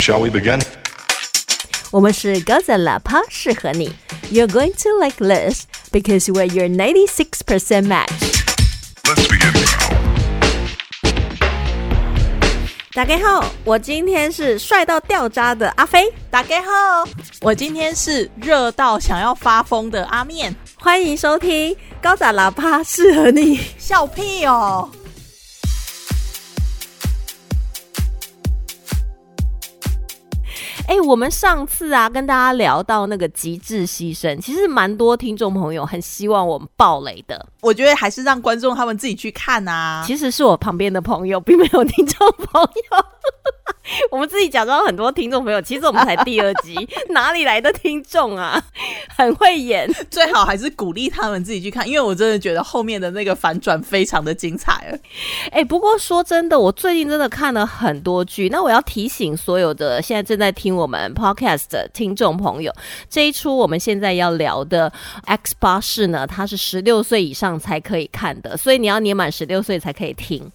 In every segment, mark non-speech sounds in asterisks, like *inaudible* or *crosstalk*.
Shall we begin? 我们是高赞喇叭，适合你。You're going to like this because we're your 96% match. Let's begin now. 大家好，我今天是帅到掉渣的阿飞，大家好，我今天是热到想要发疯的阿面，欢迎收听高赞喇叭，适合你。笑屁哦！ 哎、我们上次啊跟大家聊到那个极致牺牲，其实蛮多听众朋友很希望我们爆雷的。我觉得还是让观众他们自己去看啊。其实是我旁边的朋友，并没有听众朋友。*laughs* 我们自己假装很多听众朋友，其实我们才第二集，*laughs* 哪里来的听众啊？很会演。最好还是鼓励他们自己去看，因为我真的觉得后面的那个反转非常的精彩了。哎、不过说真的，我最近真的看了很多剧。那我要提醒所有的现在正在听我们 podcast 的听众朋友，这一出我们现在要聊的《X 巴士》呢，它是十六岁以上才可以看的，所以你要年满十六岁才可以听。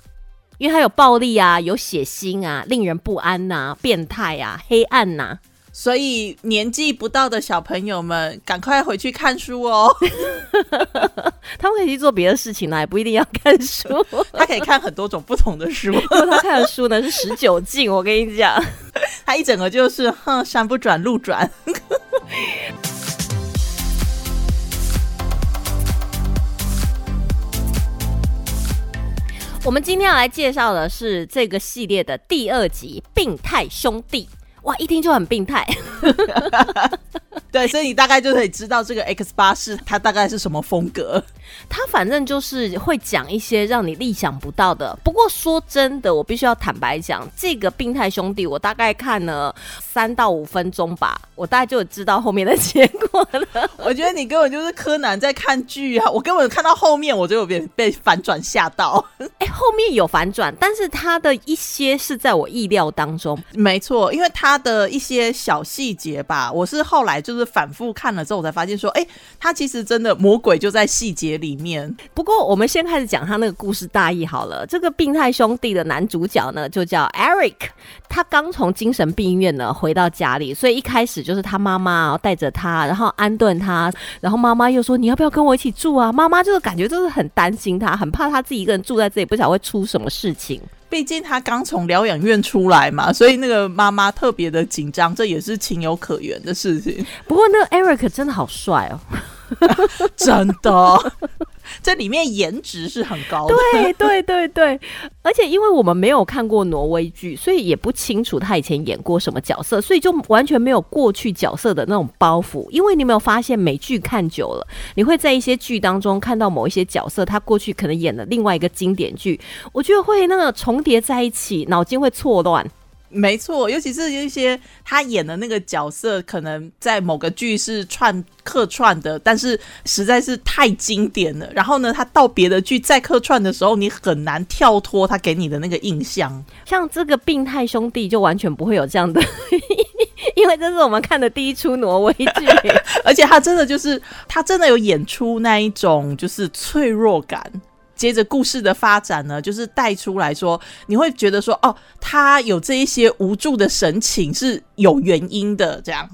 因为它有暴力啊，有血腥啊，令人不安呐、变态啊，黑暗呐、所以年纪不到的小朋友们，赶快回去看书哦。*laughs* 他们可以去做别的事情啦，也不一定要看书。*laughs* 他可以看很多种不同的书，*laughs* 他看的书呢是十九禁，我跟你讲。他一整个就是哼，山不转路转。我们今天要来介绍的是这个系列的第二集《病态兄弟》。哇，一听就很病态。*laughs* 对，所以你大概就可以知道这个 X 八是它大概是什么风格。它反正就是会讲一些让你意想不到的。不过说真的，我必须要坦白讲，这个病态兄弟，我大概看了三到五分钟吧，我大概就知道后面的结果了。*laughs* 我觉得你根本就是柯南在看剧啊！我根本看到后面我就有被被反转吓到。哎，后面有反转，但是它的一些是在我意料当中。没错，因为它的一些小细节吧，我是后来就是反复看了之后，我才发现说，哎，他其实真的魔鬼就在细节里面。不过，我们先开始讲他那个故事大意好了。这个病态兄弟的男主角呢，就叫 Eric。他刚从精神病院呢回到家里，所以一开始就是他妈妈带着他，然后安顿他，然后妈妈又说：“你要不要跟我一起住啊？”妈妈就是感觉就是很担心他，很怕他自己一个人住在这里，不晓得会出什么事情。毕竟他刚从疗养院出来嘛，所以那个妈妈特别的紧张，这也是情有可原的事情。不过那个 Eric 真的好帅哦。*laughs* 真的，*laughs* 这里面颜值是很高的。对对对对，而且因为我们没有看过挪威剧，所以也不清楚他以前演过什么角色，所以就完全没有过去角色的那种包袱。因为你没有发现，美剧看久了，你会在一些剧当中看到某一些角色，他过去可能演了另外一个经典剧，我觉得会那个重叠在一起，脑筋会错乱。没错，尤其是有一些他演的那个角色，可能在某个剧是串客串的，但是实在是太经典了。然后呢，他到别的剧再客串的时候，你很难跳脱他给你的那个印象。像这个病态兄弟就完全不会有这样的，*laughs* 因为这是我们看的第一出挪威剧。*laughs* 而且他真的就是他真的有演出那一种就是脆弱感。接着故事的发展呢，就是带出来说，你会觉得说，哦，他有这一些无助的神情是有原因的，这样。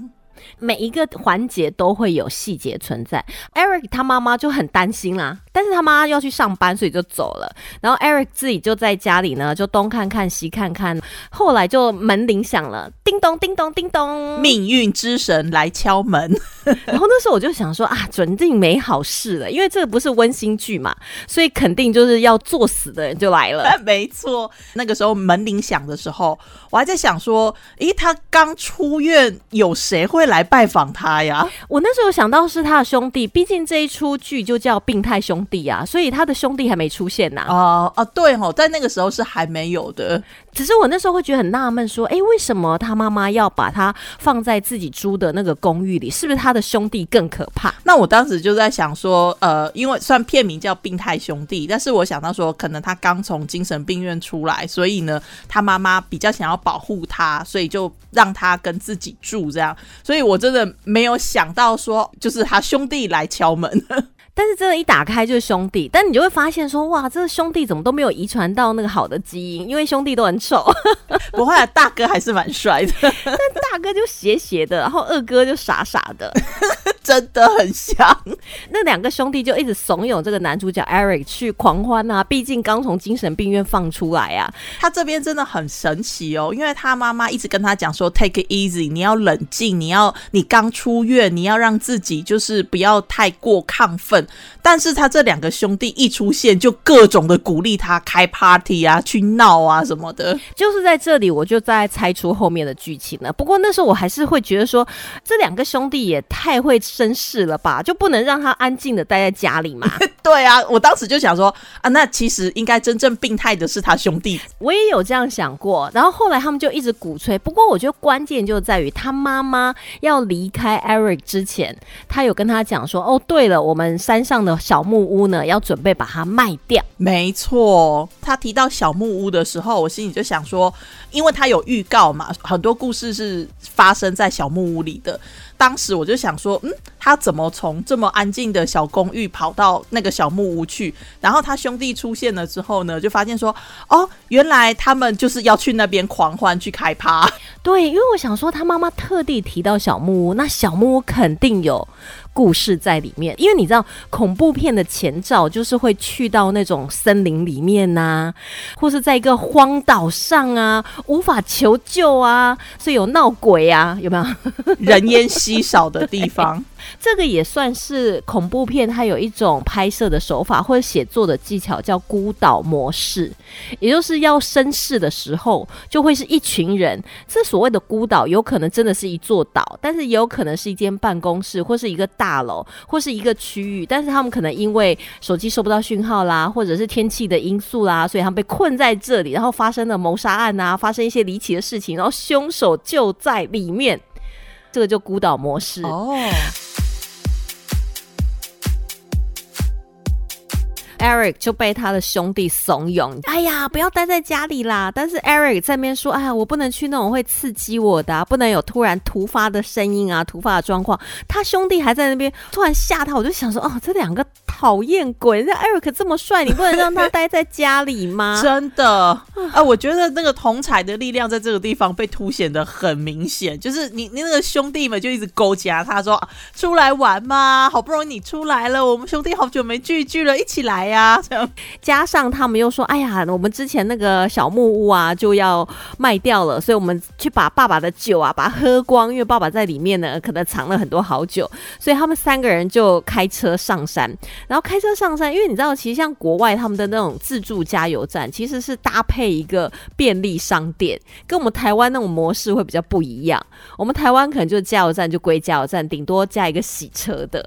每一个环节都会有细节存在。Eric 他妈妈就很担心啦，但是他妈要去上班，所以就走了。然后 Eric 自己就在家里呢，就东看看西看看。后来就门铃响了，叮咚叮咚叮咚，命运之神来敲门。*laughs* 然后那时候我就想说啊，准定没好事了，因为这个不是温馨剧嘛，所以肯定就是要作死的人就来了。*laughs* 没错，那个时候门铃响的时候，我还在想说，咦，他刚出院，有谁会来拜访他呀？我那时候想到是他的兄弟，毕竟这一出剧就叫《病态兄弟》啊，所以他的兄弟还没出现呐、哦哦，对哦，在那个时候是还没有的。只是我那时候会觉得很纳闷，说，诶，为什么他妈妈要把他放在自己租的那个公寓里？是不是他的兄弟更可怕？那我当时就在想说，呃，因为虽然片名叫《病态兄弟》，但是我想到说，可能他刚从精神病院出来，所以呢，他妈妈比较想要保护他，所以就让他跟自己住这样。所以我真的没有想到说，就是他兄弟来敲门。但是真的，一打开就是兄弟，但你就会发现说，哇，这个兄弟怎么都没有遗传到那个好的基因，因为兄弟都很丑，不会啊，大哥还是蛮帅的，但大哥就斜斜的，然后二哥就傻傻的，*laughs* 真的很像。那两个兄弟就一直怂恿这个男主角 Eric 去狂欢啊，毕竟刚从精神病院放出来啊。他这边真的很神奇哦，因为他妈妈一直跟他讲说，take it easy，你要冷静，你要你刚出院，你要让自己就是不要太过亢奋。但是他这两个兄弟一出现，就各种的鼓励他开 party 啊，去闹啊什么的。就是在这里，我就在猜出后面的剧情了。不过那时候我还是会觉得说，这两个兄弟也太会绅士了吧，就不能让他安静的待在家里嘛？*laughs* 对啊，我当时就想说啊，那其实应该真正病态的是他兄弟。我也有这样想过。然后后来他们就一直鼓吹。不过我觉得关键就在于他妈妈要离开 Eric 之前，他有跟他讲说：“哦，对了，我们山上的小木屋呢，要准备把它卖掉。”没错，他提到小木屋的时候，我心里就想说，因为他有预告嘛，很多故事是发生在小木屋里的。当时我就想说，嗯，他怎么从这么安静的小公寓跑到那个小木屋去？然后他兄弟出现了之后呢，就发现说，哦，原来他们就是要去那边狂欢去开趴。对，因为我想说，他妈妈特地提到小木屋，那小木屋肯定有。故事在里面，因为你知道恐怖片的前兆就是会去到那种森林里面呐，或是在一个荒岛上啊，无法求救啊，所以有闹鬼啊，有没有人烟稀少的地方？*laughs* 这个也算是恐怖片，它有一种拍摄的手法或者写作的技巧，叫孤岛模式，也就是要绅士的时候，就会是一群人。这所谓的孤岛，有可能真的是一座岛，但是也有可能是一间办公室或是一个。大楼或是一个区域，但是他们可能因为手机收不到讯号啦，或者是天气的因素啦，所以他们被困在这里，然后发生了谋杀案啊，发生一些离奇的事情，然后凶手就在里面，这个就孤岛模式哦。Eric 就被他的兄弟怂恿，哎呀，不要待在家里啦。但是 Eric 在那边说，哎呀，我不能去那种会刺激我的，不能有突然突发的声音啊，突发的状况。他兄弟还在那边突然吓他，我就想说，哦，这两个讨厌鬼。人家 Eric 这么帅，你不能让他待在家里吗？*laughs* 真的啊，我觉得那个同彩的力量在这个地方被凸显的很明显，就是你你那个兄弟们就一直勾夹他说，出来玩嘛，好不容易你出来了，我们兄弟好久没聚聚了，一起来。呀，*laughs* 加上他们又说：“哎呀，我们之前那个小木屋啊就要卖掉了，所以我们去把爸爸的酒啊把它喝光，因为爸爸在里面呢，可能藏了很多好酒。所以他们三个人就开车上山，然后开车上山，因为你知道，其实像国外他们的那种自助加油站，其实是搭配一个便利商店，跟我们台湾那种模式会比较不一样。我们台湾可能就加油站就归加油站，顶多加一个洗车的。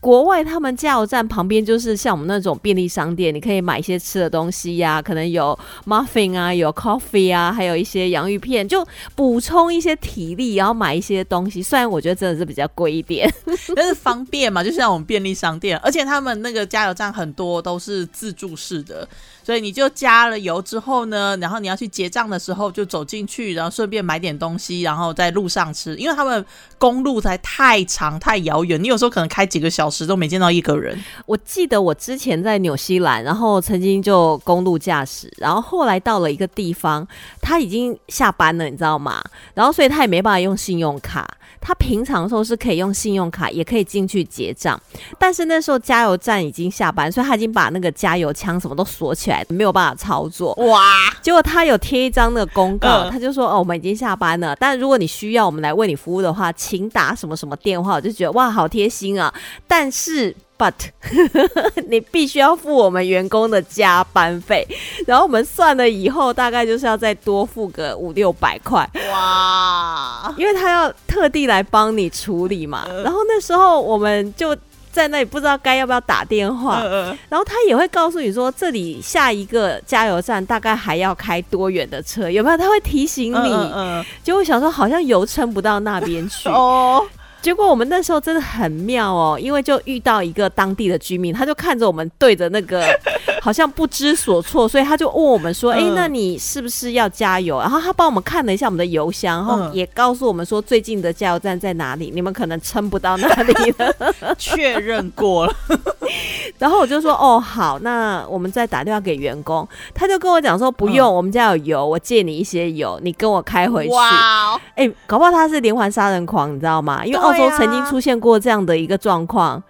国外他们加油站旁边就是像我们那种便利。商店，你可以买一些吃的东西呀，可能有 muffin 啊，有 coffee 啊，还有一些洋芋片，就补充一些体力，然后买一些东西。虽然我觉得真的是比较贵一点，*laughs* 但是方便嘛，就像我们便利商店，而且他们那个加油站很多都是自助式的。所以你就加了油之后呢，然后你要去结账的时候就走进去，然后顺便买点东西，然后在路上吃。因为他们公路才太长太遥远，你有时候可能开几个小时都没见到一个人。我记得我之前在纽西兰，然后曾经就公路驾驶，然后后来到了一个地方，他已经下班了，你知道吗？然后所以他也没办法用信用卡。他平常的时候是可以用信用卡，也可以进去结账，但是那时候加油站已经下班，所以他已经把那个加油枪什么都锁起来，没有办法操作。哇！结果他有贴一张那个公告，他就说：“哦，我们已经下班了，但如果你需要我们来为你服务的话，请打什么什么电话。”我就觉得哇，好贴心啊！但是。But *laughs* 你必须要付我们员工的加班费，然后我们算了以后，大概就是要再多付个五六百块哇！因为他要特地来帮你处理嘛。然后那时候我们就在那里不知道该要不要打电话，然后他也会告诉你说这里下一个加油站大概还要开多远的车，有没有？他会提醒你。结果想说好像油撑不到那边去 *laughs* 哦。结果我们那时候真的很妙哦，因为就遇到一个当地的居民，他就看着我们对着那个，*laughs* 好像不知所措，所以他就问我们说：“哎，那你是不是要加油？”然后他帮我们看了一下我们的油箱，然后也告诉我们说最近的加油站在哪里，你们可能撑不到那里了。*laughs* 确认过了。*laughs* 然后我就说哦好，那我们再打电话给员工，他就跟我讲说不用，我们家有油，我借你一些油，你跟我开回去。哇哦，哎、搞不好他是连环杀人狂，你知道吗？因为澳洲曾经出现过这样的一个状况。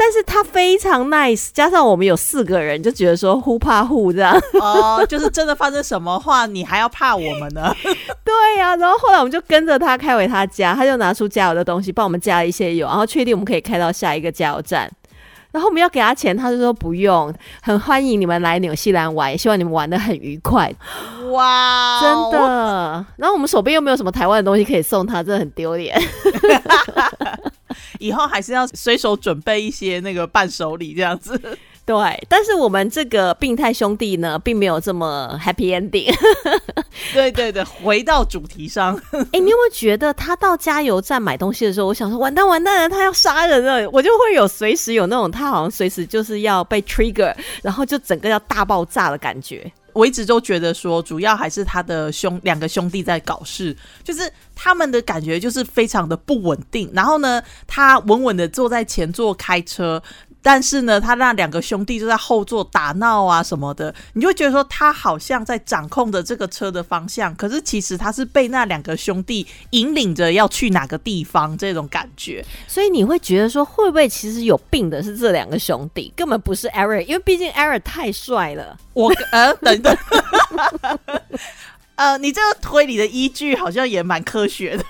但是他非常 nice，加上我们有四个人，就觉得说互怕互这样。哦，就是真的发生什么话，你还要怕我们呢？*laughs* 对呀、然后后来我们就跟着他开回他家，他就拿出加油的东西帮我们加了一些油，然后确定我们可以开到下一个加油站。然后我们要给他钱，他就说不用，很欢迎你们来纽西兰玩，也希望你们玩的很愉快，哇，真。的。然后我们手边又没有什么台湾的东西可以送他，真的很丢脸。*laughs* 以后还是要随手准备一些那个伴手礼，这样子。对，但是我们这个病态兄弟呢，并没有这么 happy ending。*laughs* 对对对，回到主题上，*laughs* 哎、你有没有觉得他到加油站买东西的时候，我想说完蛋完蛋了，他要杀人了，我就会有随时有那种他好像随时就是要被 trigger，然后就整个要大爆炸的感觉。我一直都觉得说，主要还是他的兄两个兄弟在搞事，就是他们的感觉就是非常的不稳定。然后呢，他稳稳的坐在前座开车。但是呢，他那两个兄弟就在后座打闹啊什么的，你就会觉得说他好像在掌控着这个车的方向，可是其实他是被那两个兄弟引领着要去哪个地方，这种感觉。所以你会觉得说，会不会其实有病的是这两个兄弟，根本不是 Eric，因为毕竟 Eric 太帅了。我呃，等等，*laughs* 呃，你这个推理的依据好像也蛮科学的。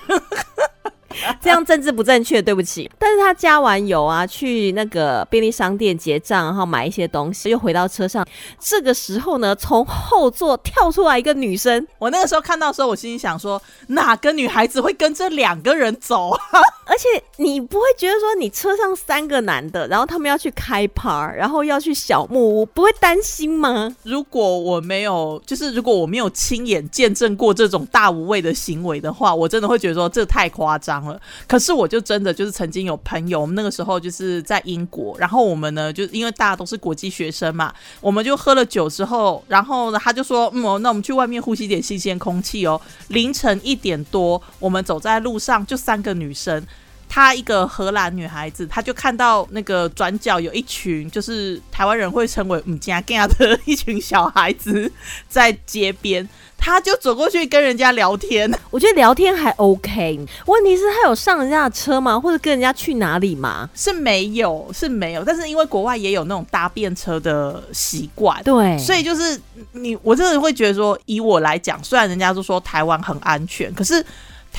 *laughs* 这样政治不正确，对不起。但是他加完油啊，去那个便利商店结账，然后买一些东西，又回到车上。这个时候呢，从后座跳出来一个女生，我那个时候看到的时候，我心里想说，哪个女孩子会跟这两个人走啊？*laughs* 而且你不会觉得说你车上三个男的，然后他们要去开趴，然后要去小木屋，不会担心吗？如果我没有，就是如果我没有亲眼见证过这种大无畏的行为的话，我真的会觉得说这太夸张了。可是我就真的就是曾经有朋友，我们那个时候就是在英国，然后我们呢，就因为大家都是国际学生嘛，我们就喝了酒之后，然后呢，他就说，嗯，哦那我们去外面呼吸点新鲜空气哦。凌晨一点多，我们走在路上，就三个女生。她一个荷兰女孩子，她就看到那个转角有一群，就是台湾人会称为“嗯加 g 的一群小孩子在街边，她就走过去跟人家聊天。*laughs* 我觉得聊天还 OK，问题是她有上人家的车吗？或者跟人家去哪里吗？是没有，是没有，但是因为国外也有那种搭便车的习惯，对，所以就是你，我真的会觉得说，以我来讲，虽然人家都说台湾很安全，可是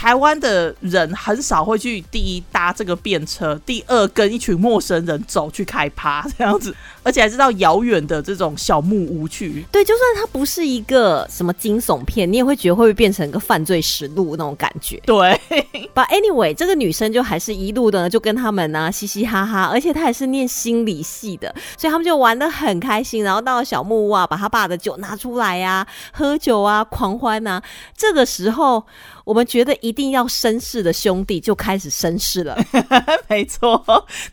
台湾的人很少会去第一搭这个便车，第二跟一群陌生人走去开趴这样子，而且还是到遥远的这种小木屋去。对，就算它不是一个什么惊悚片，你也会觉得会不会变成一个犯罪实录那种感觉。对，*laughs* But anyway，这个女生就还是一路的就跟他们呢、嘻嘻哈哈，而且她还是念心理系的，所以他们就玩的很开心。然后到了小木屋啊，把他爸的酒拿出来呀、喝酒啊，狂欢啊。这个时候，我们觉得一定要绅士的兄弟就开始绅士了。*laughs* 没错。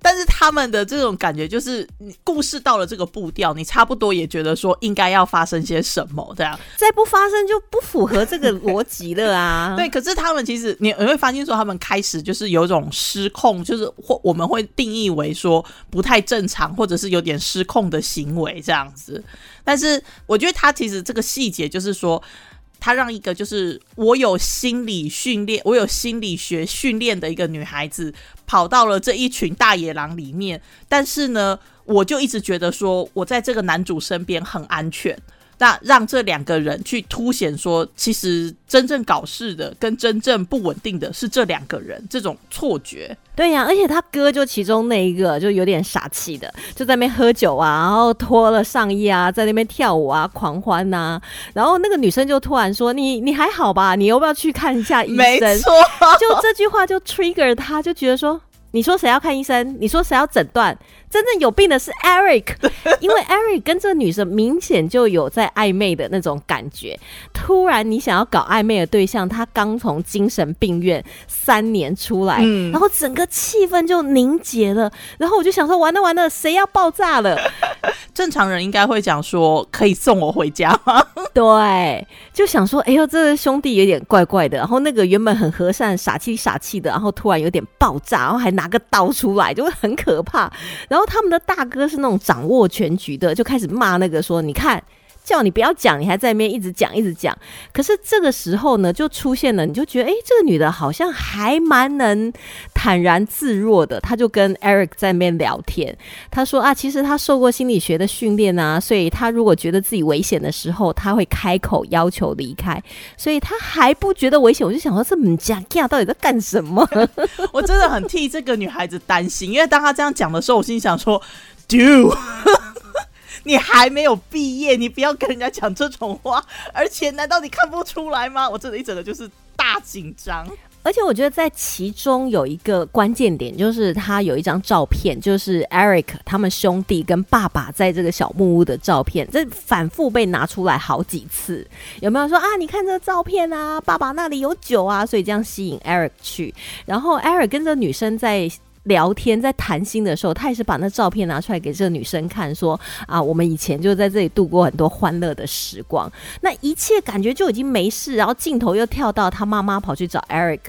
但是他们的这种感觉就是，你故事到了这个步调，你差不多也觉得说应该要发生些什么这样。再不发生就不符合这个逻辑了啊。*laughs* 对，可是他们其实你你会发现说，他们开始就是有一种失控，就是或我们会定义为说不太正常，或者是有点失控的行为这样子。但是我觉得他其实这个细节就是说。他让一个就是我有心理训练，我有心理学训练的一个女孩子跑到了这一群大野狼里面，但是呢，我就一直觉得说我在这个男主身边很安全。那让这两个人去凸显说，其实真正搞事的跟真正不稳定的是这两个人，这种错觉。对呀、而且他哥就其中那一个就有点傻气的，就在那边喝酒啊，然后脱了上衣啊，在那边跳舞啊，狂欢呐、然后那个女生就突然说：“你你还好吧？你要不要去看一下医生？”没错，就这句话就 trigger 他，就觉得说。你说谁要看医生？你说谁要诊断？真正有病的是 Eric，*laughs* 因为 Eric 跟这个女生明显就有在暧昧的那种感觉。突然你想要搞暧昧的对象，他刚从精神病院三年出来，嗯然后整个气氛就凝结了。然后我就想说，完了完了，谁要爆炸了？*laughs* 正常人应该会讲说，可以送我回家吗？*laughs* 对，就想说，哎呦，这个兄弟有点怪怪的。然后那个原本很和善、傻气傻气的，然后突然有点爆炸，然后还拿个刀出来，就会很可怕。然然后他们的大哥是那种掌握全局的，就开始骂那个说：“你看。”叫你不要讲，你还在那边一直讲一直讲。可是这个时候呢，就出现了，你就觉得，哎，这个女的好像还蛮能坦然自若的。她就跟 Eric 在那边聊天，她说啊，其实她受过心理学的训练啊，所以她如果觉得自己危险的时候，她会开口要求离开，所以她还不觉得危险。我就想说，这母家到底在干什么？我真的很替这个女孩子担心，因为当她这样讲的时候，我心想说，Do。你还没有毕业，你不要跟人家讲这种话。而且，难道你看不出来吗？我这里整个就是大紧张。而且，我觉得在其中有一个关键点，就是他有一张照片，就是 Eric 他们兄弟跟爸爸在这个小木屋的照片，这反复被拿出来好几次。有没有说啊？你看这照片啊，爸爸那里有酒啊，所以这样吸引 Eric 去。然后 Eric 跟这女生在。聊天在谈心的时候，他也是把那照片拿出来给这个女生看，说啊，我们以前就在这里度过很多欢乐的时光。那一切感觉就已经没事，然后镜头又跳到他妈妈跑去找 Eric。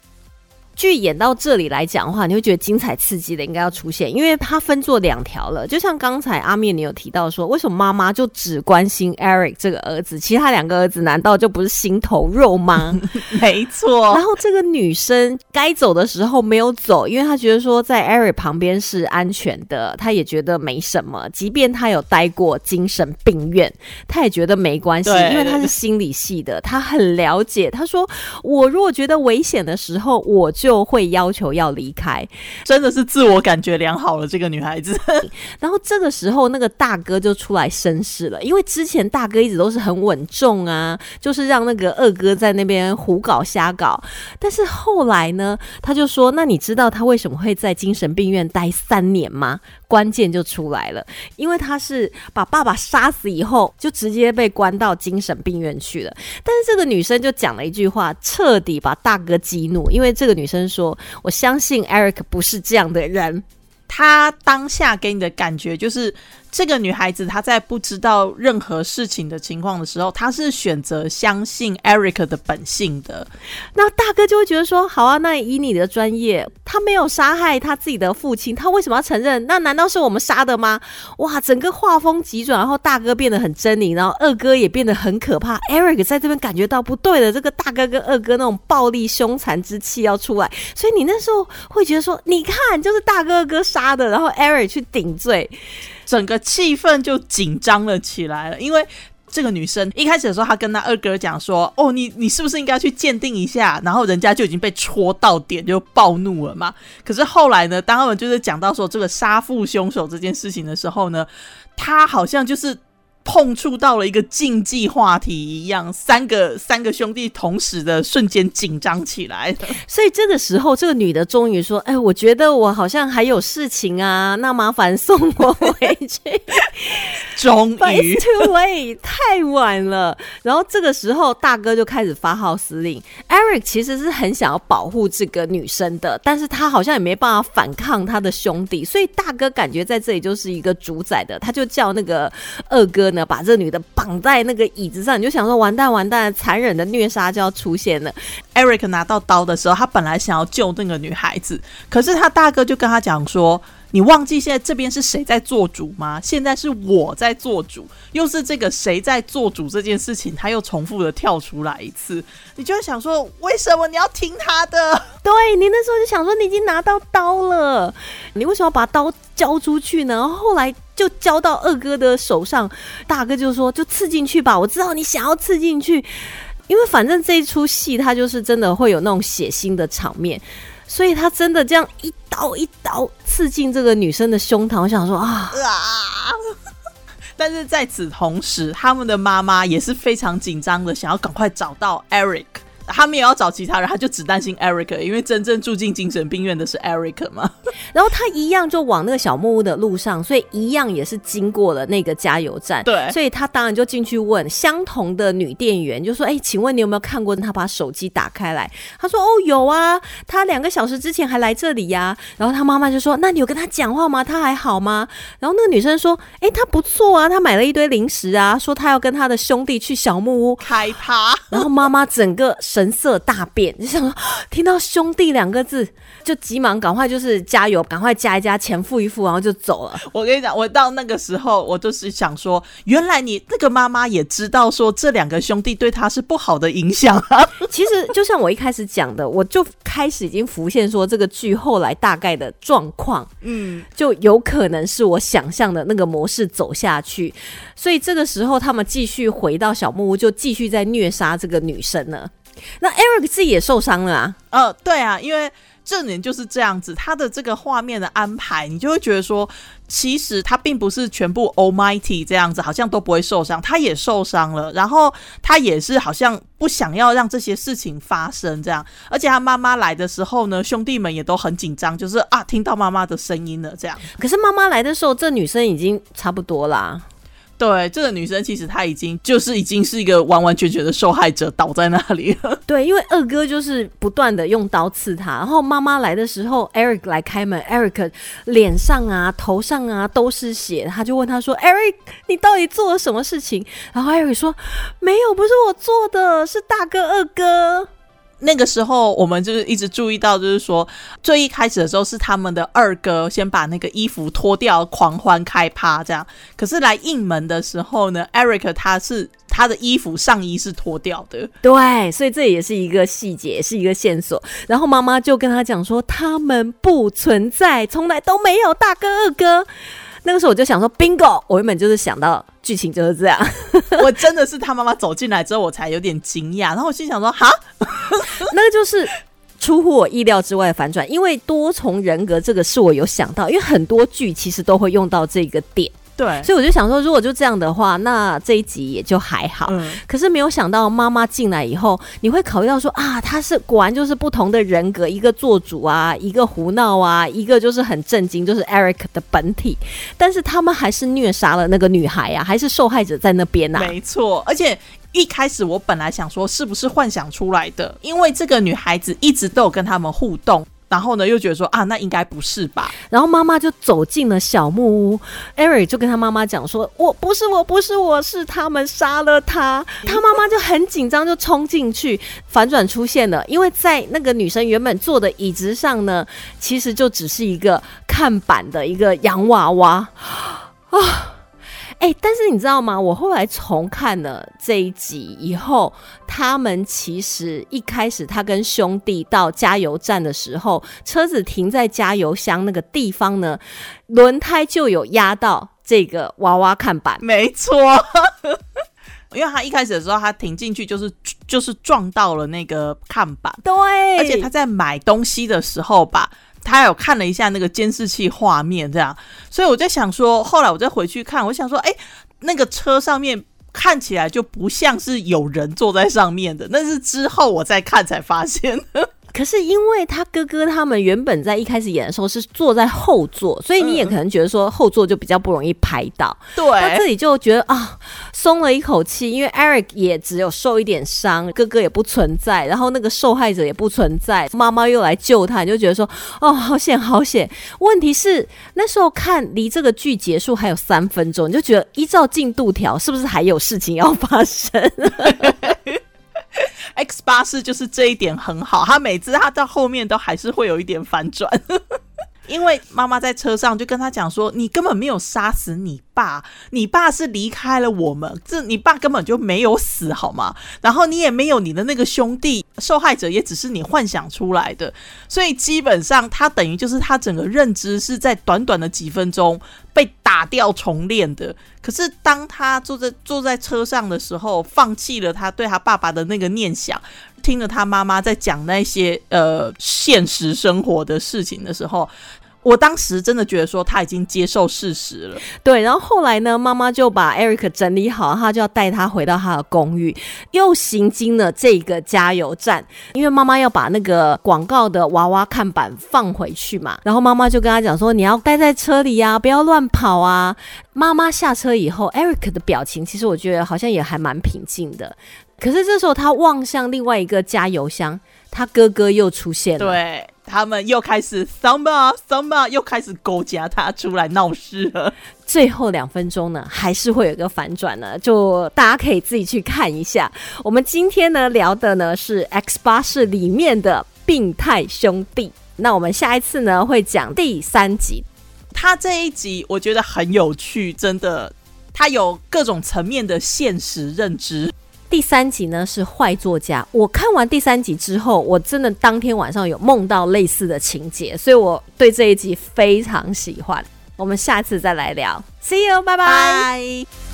剧演到这里来讲的话，你会觉得精彩刺激的应该要出现，因为它分作两条了。就像刚才阿面你有提到说，为什么妈妈就只关心 Eric 这个儿子，其他两个儿子难道就不是心头肉吗？*laughs* 没错。然后这个女生该走的时候没有走，因为她觉得说在 Eric 旁边是安全的，她也觉得没什么。即便她有待过精神病院，她也觉得没关系，因为她是心理系的，她很了解。她说：“我如果觉得危险的时候，我就。”就会要求要离开，真的是自我感觉良好了。这个女孩子，*laughs* 然后这个时候那个大哥就出来绅士了，因为之前大哥一直都是很稳重啊，就是让那个二哥在那边胡搞瞎搞。但是后来呢，他就说：“那你知道他为什么会在精神病院待三年吗？”关键就出来了，因为他是把爸爸杀死以后，就直接被关到精神病院去了。但是这个女生就讲了一句话，彻底把大哥激怒，因为这个女生说：“我相信 Eric 不是这样的人。”他当下给你的感觉就是。这个女孩子她在不知道任何事情的情况的时候，她是选择相信 Eric 的本性的。那大哥就会觉得说：“好啊，那以你的专业，他没有杀害他自己的父亲，他为什么要承认？那难道是我们杀的吗？”哇，整个画风急转，然后大哥变得很狰狞，然后二哥也变得很可怕。Eric 在这边感觉到不对了，这个大哥跟二哥那种暴力凶残之气要出来，所以你那时候会觉得说：“你看，就是大哥哥杀的，然后 Eric 去顶罪。”整个气氛就紧张了起来了，因为这个女生一开始的时候，她跟她二哥讲说：“哦，你你是不是应该去鉴定一下？”然后人家就已经被戳到点，就暴怒了嘛。可是后来呢，当他们就是讲到说这个杀父凶手这件事情的时候呢，她好像就是。碰触到了一个禁忌话题一样，三个三个兄弟同时的瞬间紧张起来 *laughs* 所以这个时候，这个女的终于说：“哎，我觉得我好像还有事情啊，那麻烦送我回去。”终于，too late，*laughs* 太晚了。然后这个时候，大哥就开始发号施令。Eric 其实是很想要保护这个女生的，但是他好像也没办法反抗他的兄弟，所以大哥感觉在这里就是一个主宰的，他就叫那个二哥呢。把这女的绑在那个椅子上，你就想说完蛋完蛋，残忍的虐杀就要出现了。Eric 拿到刀的时候，他本来想要救那个女孩子，可是他大哥就跟他讲说：“你忘记现在这边是谁在做主吗？现在是我在做主，又是这个谁在做主这件事情，他又重复的跳出来一次，你就会想说，为什么你要听他的？*laughs* 对你那时候就想说，你已经拿到刀了，你为什么要把刀交出去呢？后来。就交到二哥的手上，大哥就说：“就刺进去吧，我知道你想要刺进去，因为反正这一出戏他就是真的会有那种血腥的场面，所以他真的这样一刀一刀刺进这个女生的胸膛。我想说啊啊，*laughs* 但是在此同时，他们的妈妈也是非常紧张的，想要赶快找到 Eric。”他们也要找其他人，他就只担心 Eric，因为真正住进精神病院的是 Eric 嘛。然后他一样就往那个小木屋的路上，所以一样也是经过了那个加油站。对，所以他当然就进去问相同的女店员，就说：“哎，请问你有没有看过他把手机打开来？”他说：“哦，有啊，他两个小时之前还来这里呀。”然后他妈妈就说：“那你有跟他讲话吗？他还好吗？”然后那个女生说：“哎，他不错啊，他买了一堆零食啊，说他要跟他的兄弟去小木屋开趴。”然后妈妈整个。神色大变，就想说 *gasps* 听到兄弟两个字，就急忙赶快就是加油，赶快加一加钱付一付，然后就走了。我跟你讲，我到那个时候，我就是想说，原来你那个妈妈也知道说这两个兄弟对他是不好的影响啊。*laughs* 其实就像我一开始讲的，我就开始已经浮现说这个剧后来大概的状况，嗯，就有可能是我想象的那个模式走下去。所以这个时候他们继续回到小木屋，就继续在虐杀这个女生呢。那 Eric 自己也受伤了啊。呃，对啊，因为正脸就是这样子，他的这个画面的安排，你就会觉得说，其实他并不是全部 Almighty 这样子，好像都不会受伤，他也受伤了，然后他也是好像不想要让这些事情发生这样，而且他妈妈来的时候呢，兄弟们也都很紧张，就是啊，听到妈妈的声音了这样。可是妈妈来的时候，这女生已经差不多啦。对，这个女生其实她已经就是已经是一个完完全全的受害者，倒在那里了。对，因为二哥就是不断的用刀刺她，然后妈妈来的时候，Eric 来开门，Eric 脸上啊、头上啊都是血，他就问他说：“Eric，你到底做了什么事情？”然后 Eric 说：“没有，不是我做的，是大哥二哥。”那个时候，我们就是一直注意到，就是说最一开始的时候是他们的二哥先把那个衣服脱掉，狂欢开趴这样。可是来应门的时候呢，Eric 他是他的衣服上衣是脱掉的，对，所以这也是一个细节，是一个线索。然后妈妈就跟他讲说，他们不存在，从来都没有大哥二哥。那个时候我就想说，bingo！我原本就是想到剧情就是这样。*laughs* 我真的是他妈妈走进来之后，我才有点惊讶。然后我心想说，哈，*laughs* 那个就是出乎我意料之外的反转，因为多重人格这个是我有想到，因为很多剧其实都会用到这个点。对，所以我就想说，如果就这样的话，那这一集也就还好。嗯可是没有想到，妈妈进来以后，你会考虑到说啊，他是果然就是不同的人格，一个做主啊，一个胡闹啊，一个就是很震惊，就是 Eric 的本体。但是他们还是虐杀了那个女孩啊，还是受害者在那边啊。没错，而且。一开始我本来想说是不是幻想出来的，因为这个女孩子一直都有跟他们互动，然后呢又觉得说啊，那应该不是吧？然后妈妈就走进了小木屋艾瑞就跟他妈妈讲说：“我不是，我不是，我是他们杀了他。”他妈妈就很紧张，就冲进去，反转出现了，因为在那个女生原本坐的椅子上呢，其实就只是一个看板的一个洋娃娃啊。哎、但是你知道吗？我后来重看了这一集以后，他们其实一开始他跟兄弟到加油站的时候，车子停在加油箱那个地方呢，轮胎就有压到这个娃娃看板。没错，*laughs* 因为他一开始的时候他停进去就是就是撞到了那个看板，对，而且他在买东西的时候吧。他有看了一下那个监视器画面，这样，所以我在想说，后来我再回去看，我想说，哎、那个车上面看起来就不像是有人坐在上面的，那是之后我再看才发现。可是因为他哥哥他们原本在一开始演的时候是坐在后座，所以你也可能觉得说后座就比较不容易拍到。那这对，里就觉得啊，松了一口气，因为 Eric 也只有受一点伤，哥哥也不存在，然后那个受害者也不存在，妈妈又来救他，你就觉得说哦，好险好险。问题是那时候看离这个剧结束还有三分钟，你就觉得依照进度条，是不是还有事情要发生？X 八四就是这一点很好，他每次他到后面都还是会有一点反转。因为妈妈在车上就跟他讲说：“你根本没有杀死你爸，你爸是离开了我们，这你爸根本就没有死，好吗？然后你也没有你的那个兄弟，受害者也只是你幻想出来的，所以基本上他等于就是他整个认知是在短短的几分钟被打掉重练的。可是当他坐在坐在车上的时候，放弃了他对他爸爸的那个念想，听着他妈妈在讲那些呃现实生活的事情的时候，我当时真的觉得说他已经接受事实了。对，然后后来呢，妈妈就把 Eric 整理好，他就要带他回到他的公寓，又行经了这个加油站，因为妈妈要把那个广告的娃娃看板放回去嘛。然后妈妈就跟他讲说：“你要待在车里呀、不要乱跑啊。”妈妈下车以后，Eric 的表情其实我觉得好像也还蛮平静的。可是这时候他望向另外一个加油箱，他哥哥又出现了。对他们又开始 samba samba 又开始勾夹他出来闹事了。最后两分钟呢，还是会有一个反转呢，就大家可以自己去看一下。我们今天呢聊的呢是《X 巴士》里面的病态兄弟，那我们下一次呢会讲第三集。他这一集我觉得很有趣，真的，他有各种层面的现实认知。第三集呢是坏作家，我看完第三集之后，我真的当天晚上有梦到类似的情节，所以我对这一集非常喜欢。我们下次再来聊，See you，拜拜。